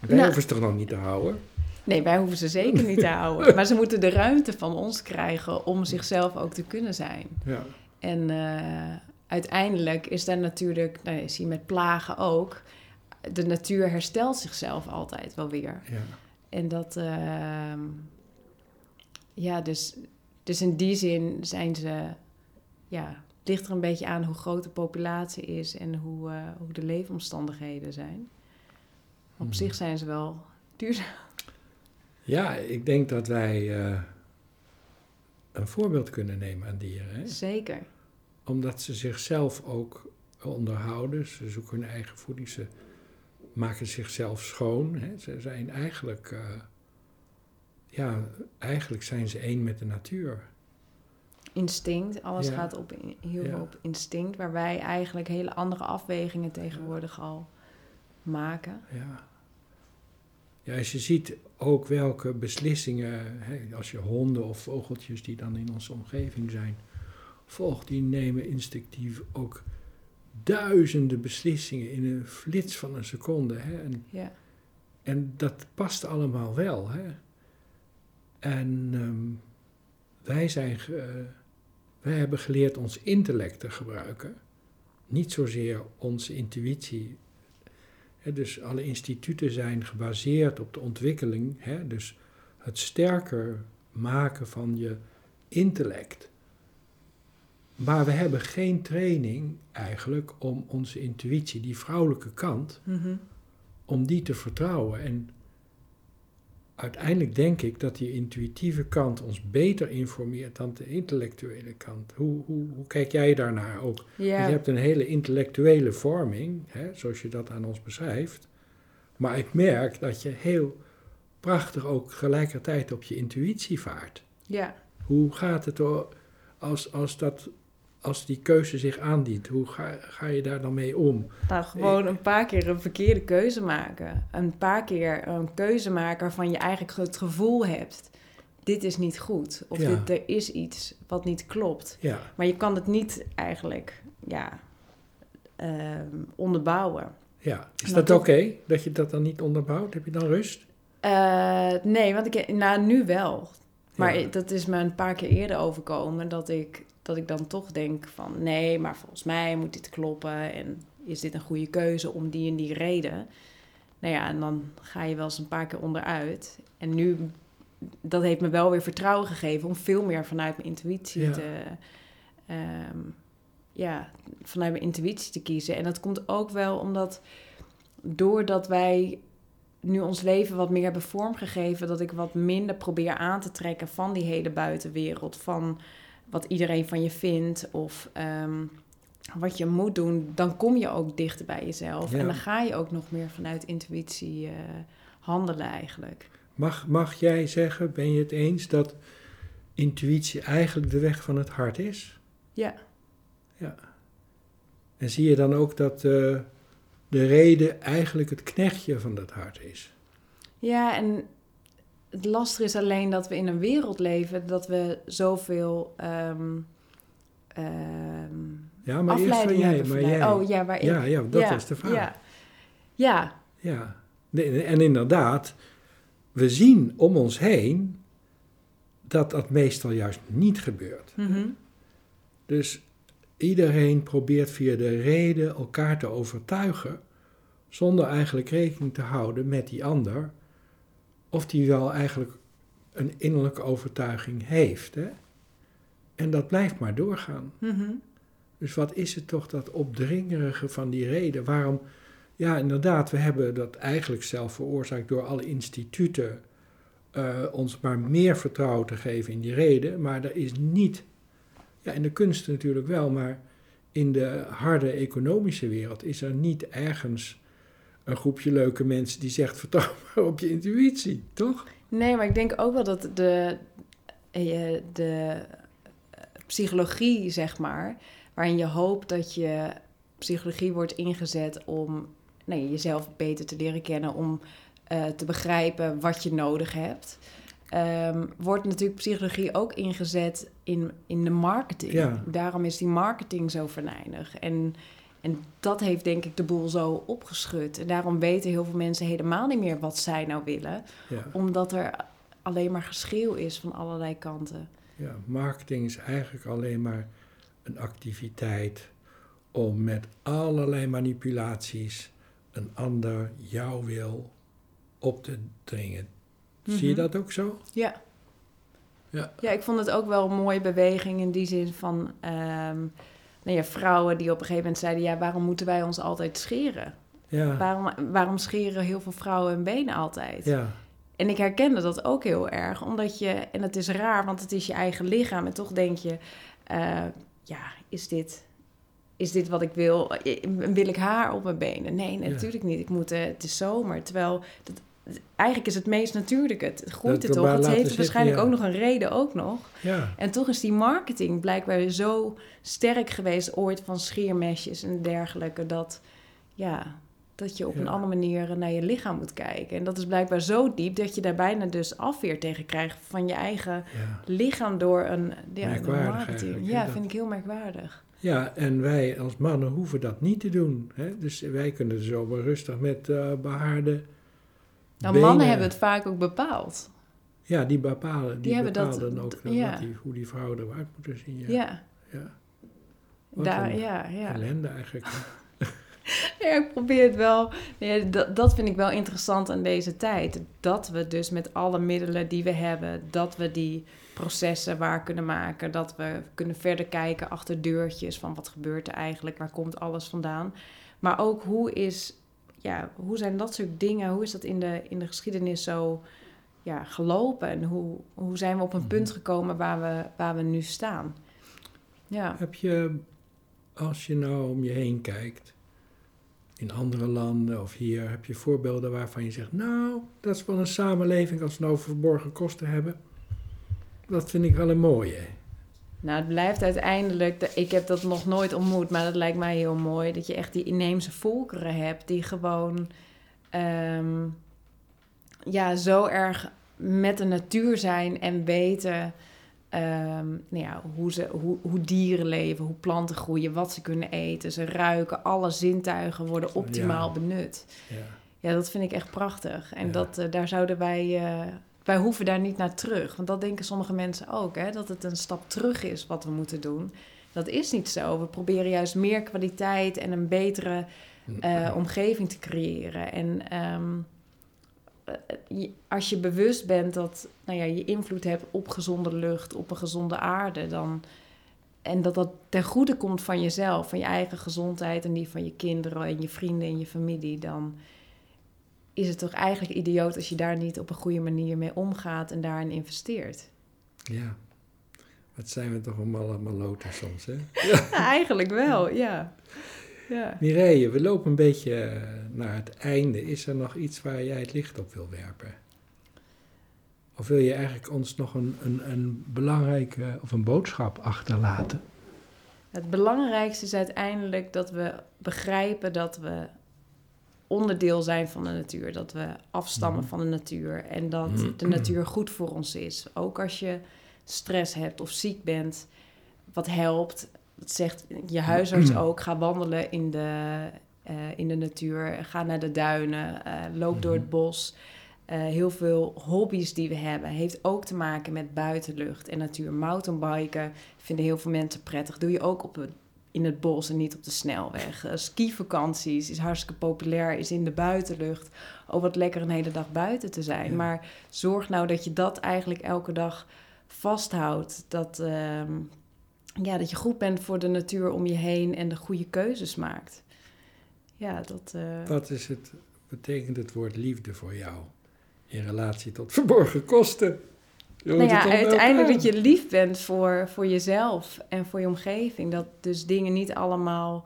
Wij Nou. hoeven ze toch nog niet te houden? Nee, wij hoeven ze zeker niet te houden. Maar ze moeten de ruimte van ons krijgen om zichzelf ook te kunnen zijn. Ja. En eh, uiteindelijk is daar natuurlijk, nou, je ziet met plagen ook... De natuur herstelt zichzelf altijd wel weer. ja. En dat... ehm, ja, dus, dus in die zin zijn ze... Ja, ligt er een beetje aan hoe groot de populatie is... en hoe, eh, hoe de leefomstandigheden zijn. Op Hmm. zich zijn ze wel duurzaam. Ja, ik denk dat wij eh, een voorbeeld kunnen nemen aan dieren. Hè? Zeker. Omdat ze zichzelf ook onderhouden. Ze zoeken hun eigen voeding. Ze maken zichzelf schoon. Hè? Ze zijn eigenlijk... eh, ja, eigenlijk zijn ze één met de natuur. Instinct, alles Ja. gaat op, heel Ja. op instinct... waar wij eigenlijk hele andere afwegingen tegenwoordig al maken. Ja. Ja, als je ziet ook welke beslissingen, hè, als je honden of vogeltjes die dan in onze omgeving zijn, volgt, die nemen instinctief ook duizenden beslissingen in een flits van een seconde. Hè, en, Ja, en dat past allemaal wel. Hè. En ehm, wij, zijn, eh, wij hebben geleerd ons intellect te gebruiken, niet zozeer onze intuïtie. Dus alle instituten zijn gebaseerd op de ontwikkeling, dus het sterker maken van je intellect. Maar we hebben geen training eigenlijk om onze intuïtie, die vrouwelijke kant, Mhm. om die te vertrouwen. En uiteindelijk denk ik dat die intuïtieve kant ons beter informeert dan de intellectuele kant. Hoe, hoe, hoe kijk jij daarnaar ook? Je hebt een hele intellectuele vorming, hè, zoals je dat aan ons beschrijft. Maar ik merk dat je heel prachtig ook gelijkertijd op je intuïtie vaart. ja. Hoe gaat het als, als, dat, als die keuze zich aandient? Hoe ga, ga je daar dan mee om? Nou, gewoon een paar keer een verkeerde keuze maken. Een paar keer een keuze maken waarvan je eigenlijk het gevoel hebt... dit is niet goed. Of Ja. dit, er is iets wat niet klopt. Ja, Maar je kan het niet eigenlijk ja, ehm, onderbouwen. ja. is dat oké dat je dat dan niet onderbouwt? Heb je dan rust? Eh, nee, want ik, nou, nu wel. Maar Ja. dat is me een paar keer eerder overkomen dat ik, dat ik dan toch denk van nee, maar volgens mij moet dit kloppen en is dit een goede keuze om die en die reden. Nou ja, en dan ga je wel eens een paar keer onderuit. En nu, dat heeft me wel weer vertrouwen gegeven om veel meer vanuit mijn intuïtie Ja. te, ehm, ja, vanuit mijn intuïtie te kiezen. En dat komt ook wel omdat doordat wij nu ons leven wat meer hebben vormgegeven, dat ik wat minder probeer aan te trekken van die hele buitenwereld, van wat iedereen van je vindt of ehm, wat je moet doen, dan kom je ook dichter bij jezelf. Ja. En dan ga je ook nog meer vanuit intuïtie eh, handelen eigenlijk. Mag, mag jij zeggen, ben je het eens dat intuïtie eigenlijk de weg van het hart is? Ja. Ja. En zie je dan ook dat eh, de reden eigenlijk het knechtje van dat hart is? Ja, en het lastige is alleen dat we in een wereld leven dat we zoveel ehm, ehm, Ja, maar eerst van jij. Maar jij. Oh ja, waar ik... ja, ja, dat ja, is de vraag. Ja, ja, En inderdaad, we zien om ons heen dat dat meestal juist niet gebeurt. mhm. Dus iedereen probeert via de reden elkaar te overtuigen, zonder eigenlijk rekening te houden met die ander, of die wel eigenlijk een innerlijke overtuiging heeft. Hè? En dat blijft maar doorgaan. Mhm. Dus wat is het toch dat opdringerige van die reden? Waarom, Ja, inderdaad, we hebben dat eigenlijk zelf veroorzaakt door alle instituten uh, ons maar meer vertrouwen te geven in die reden. Maar er is niet, ja, in de kunst natuurlijk wel, maar in de harde economische wereld is er niet ergens een groepje leuke mensen die zegt: vertrouw maar op je intuïtie, toch? Nee, maar ik denk ook wel dat de, eh, de psychologie, zeg maar, waarin je hoopt dat je psychologie wordt ingezet om nee, jezelf beter te leren kennen, om uh, te begrijpen wat je nodig hebt. Um, wordt natuurlijk psychologie ook ingezet in, in de marketing. Ja. Daarom is die marketing zo venijnig. En, en dat heeft denk ik de boel zo opgeschud. En daarom weten heel veel mensen helemaal niet meer wat zij nou willen. Ja. Omdat er alleen maar geschreeuw is van allerlei kanten. Ja, marketing is eigenlijk alleen maar een activiteit om met allerlei manipulaties een ander jouw wil op te dringen. Zie je Mhm. dat ook zo? Ja. Ja. Ja, ik vond het ook wel een mooie beweging in die zin van... ehm, nou ja, vrouwen die op een gegeven moment zeiden... ja, waarom moeten wij ons altijd scheren? Ja, Waarom, waarom scheren heel veel vrouwen hun benen altijd? ja, En ik herkende dat ook heel erg, omdat je... en het is raar, want het is je eigen lichaam... en toch denk je, eh, ja, is dit... Is dit wat ik wil? Eh, Wil ik haar op mijn benen? Nee, Ja. natuurlijk niet. Ik moet, eh, het is zomer. Terwijl, dat, eigenlijk is het meest natuurlijke. Het groeit het toch? Het heeft waarschijnlijk ja. ook nog een reden ook nog. ja. En toch is die marketing blijkbaar zo sterk geweest ooit van scheermesjes en dergelijke, dat, ja, dat je op Ja. een andere manier naar je lichaam moet kijken. En dat is blijkbaar zo diep dat je daar bijna dus afweer tegen krijgt van je eigen lichaam door een ja, door marketing. Ja, dat- vind ik heel merkwaardig. Ja, en wij als mannen hoeven dat niet te doen. Hè? Dus wij kunnen zo maar rustig met eh behaarde Nou, benen- mannen hebben het vaak ook bepaald. Ja, die bepalen, die, Die hebben dat- bepalen dan ook ja. die, hoe die vrouwen eruit moeten zien. Ja, Ja, daar, ja, ja. ellende eigenlijk. Ja, ik probeer het wel. Ja, dat, dat vind ik wel interessant aan deze tijd. Dat we dus met alle middelen die we hebben, dat we die processen waar kunnen maken. Dat we kunnen verder kijken achter deurtjes van wat gebeurt er eigenlijk, waar komt alles vandaan. Maar ook hoe is, ja, hoe zijn dat soort dingen, hoe is dat in de, in de geschiedenis zo ja, gelopen? En hoe, hoe zijn we op een punt gekomen waar we, waar we nu staan? Ja. Heb je, als je nou om je heen kijkt, in andere landen of hier, heb je voorbeelden waarvan je zegt, nou, dat is wel een samenleving als we nou verborgen kosten hebben. Dat vind ik wel een mooie. Nou, het blijft uiteindelijk. de- ik heb dat nog nooit ontmoet, maar dat lijkt mij heel mooi. Dat je echt die inheemse volkeren hebt die gewoon. ehm, ja, zo erg met de natuur zijn en weten. ehm, nou ja, hoe, ze, hoe, hoe dieren leven, hoe planten groeien, wat ze kunnen eten. Ze ruiken, alle zintuigen worden optimaal Ja. benut. Ja. Ja, dat vind ik echt prachtig. En Ja. dat, eh, daar zouden wij... eh, wij hoeven daar niet naar terug. Want dat denken sommige mensen ook, hè, dat het een stap terug is wat we moeten doen. Dat is niet zo. We proberen juist meer kwaliteit en een betere eh, omgeving te creëren. En ehm, eh, als je bewust bent dat nou ja, je invloed hebt op gezonde lucht, op een gezonde aarde, dan, en dat dat ten goede komt van jezelf, van je eigen gezondheid en die van je kinderen en je vrienden en je familie, dan is het toch eigenlijk idioot als je daar niet op een goede manier mee omgaat en daarin investeert. Ja. Wat zijn we toch allemaal maloten soms, hè? Ja, eigenlijk wel, ja. ja. Mireille, we lopen een beetje eh, naar het einde. Is er nog iets waar jij het licht op wil werpen? Of wil je eigenlijk ons nog een, een, een belangrijke of een boodschap achterlaten? Het belangrijkste is uiteindelijk dat we begrijpen dat we onderdeel zijn van de natuur. Dat we afstammen Mhm. van de natuur. En dat de natuur goed voor ons is. Ook als je stress hebt of ziek bent, wat helpt. Dat zegt je huisarts ook. Ga wandelen in de, eh, in de natuur. Ga naar de duinen. eh, loop door het bos. Eh, heel veel hobby's die we hebben, heeft ook te maken met buitenlucht en natuur. Mountainbiken vinden heel veel mensen prettig. Doe je ook op het, in het bos en niet op de snelweg. Eh, skivakanties is hartstikke populair, is in de buitenlucht. Oh, wat lekker een hele dag buiten te zijn. Ja. Maar zorg nou dat je dat eigenlijk elke dag vasthoudt. Dat, ehm, ja, dat je goed bent voor de natuur om je heen en de goede keuzes maakt. ja, dat... eh, Wat is het, betekent het woord liefde voor jou in relatie tot verborgen kosten? Nou ja, uiteindelijk dat je lief bent voor, voor jezelf en voor je omgeving. Dat dus dingen niet allemaal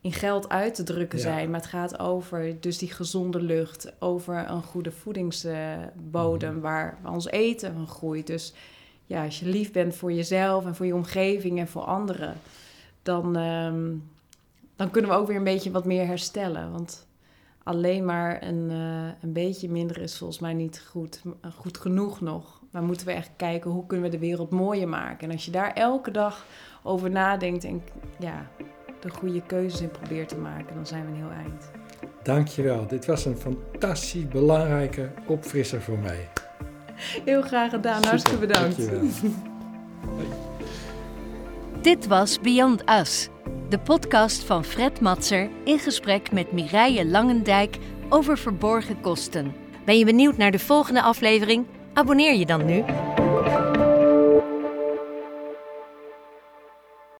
in geld uit te drukken Ja. zijn. Maar het gaat over dus die gezonde lucht. Over een goede voedingsbodem Mhm. waar ons eten van groeit. Dus ja, als je lief bent voor jezelf en voor je omgeving en voor anderen... dan, ehm, dan kunnen we ook weer een beetje wat meer herstellen. Want alleen maar een, eh, een beetje minder is volgens mij niet goed, goed genoeg nog. Maar moeten we echt kijken hoe kunnen we de wereld mooier maken. En als je daar elke dag over nadenkt en ja, de goede keuzes in probeert te maken, dan zijn we een heel eind. Dankjewel, dit was een fantastisch belangrijke opfrisser voor mij. Heel graag gedaan, hartstikke Super, bedankt. dankjewel. Dit was Beyond Us, de podcast van Fred Matser in gesprek met Mireille Langendijk over verborgen kosten. Ben je benieuwd naar de volgende aflevering? Abonneer je dan nu.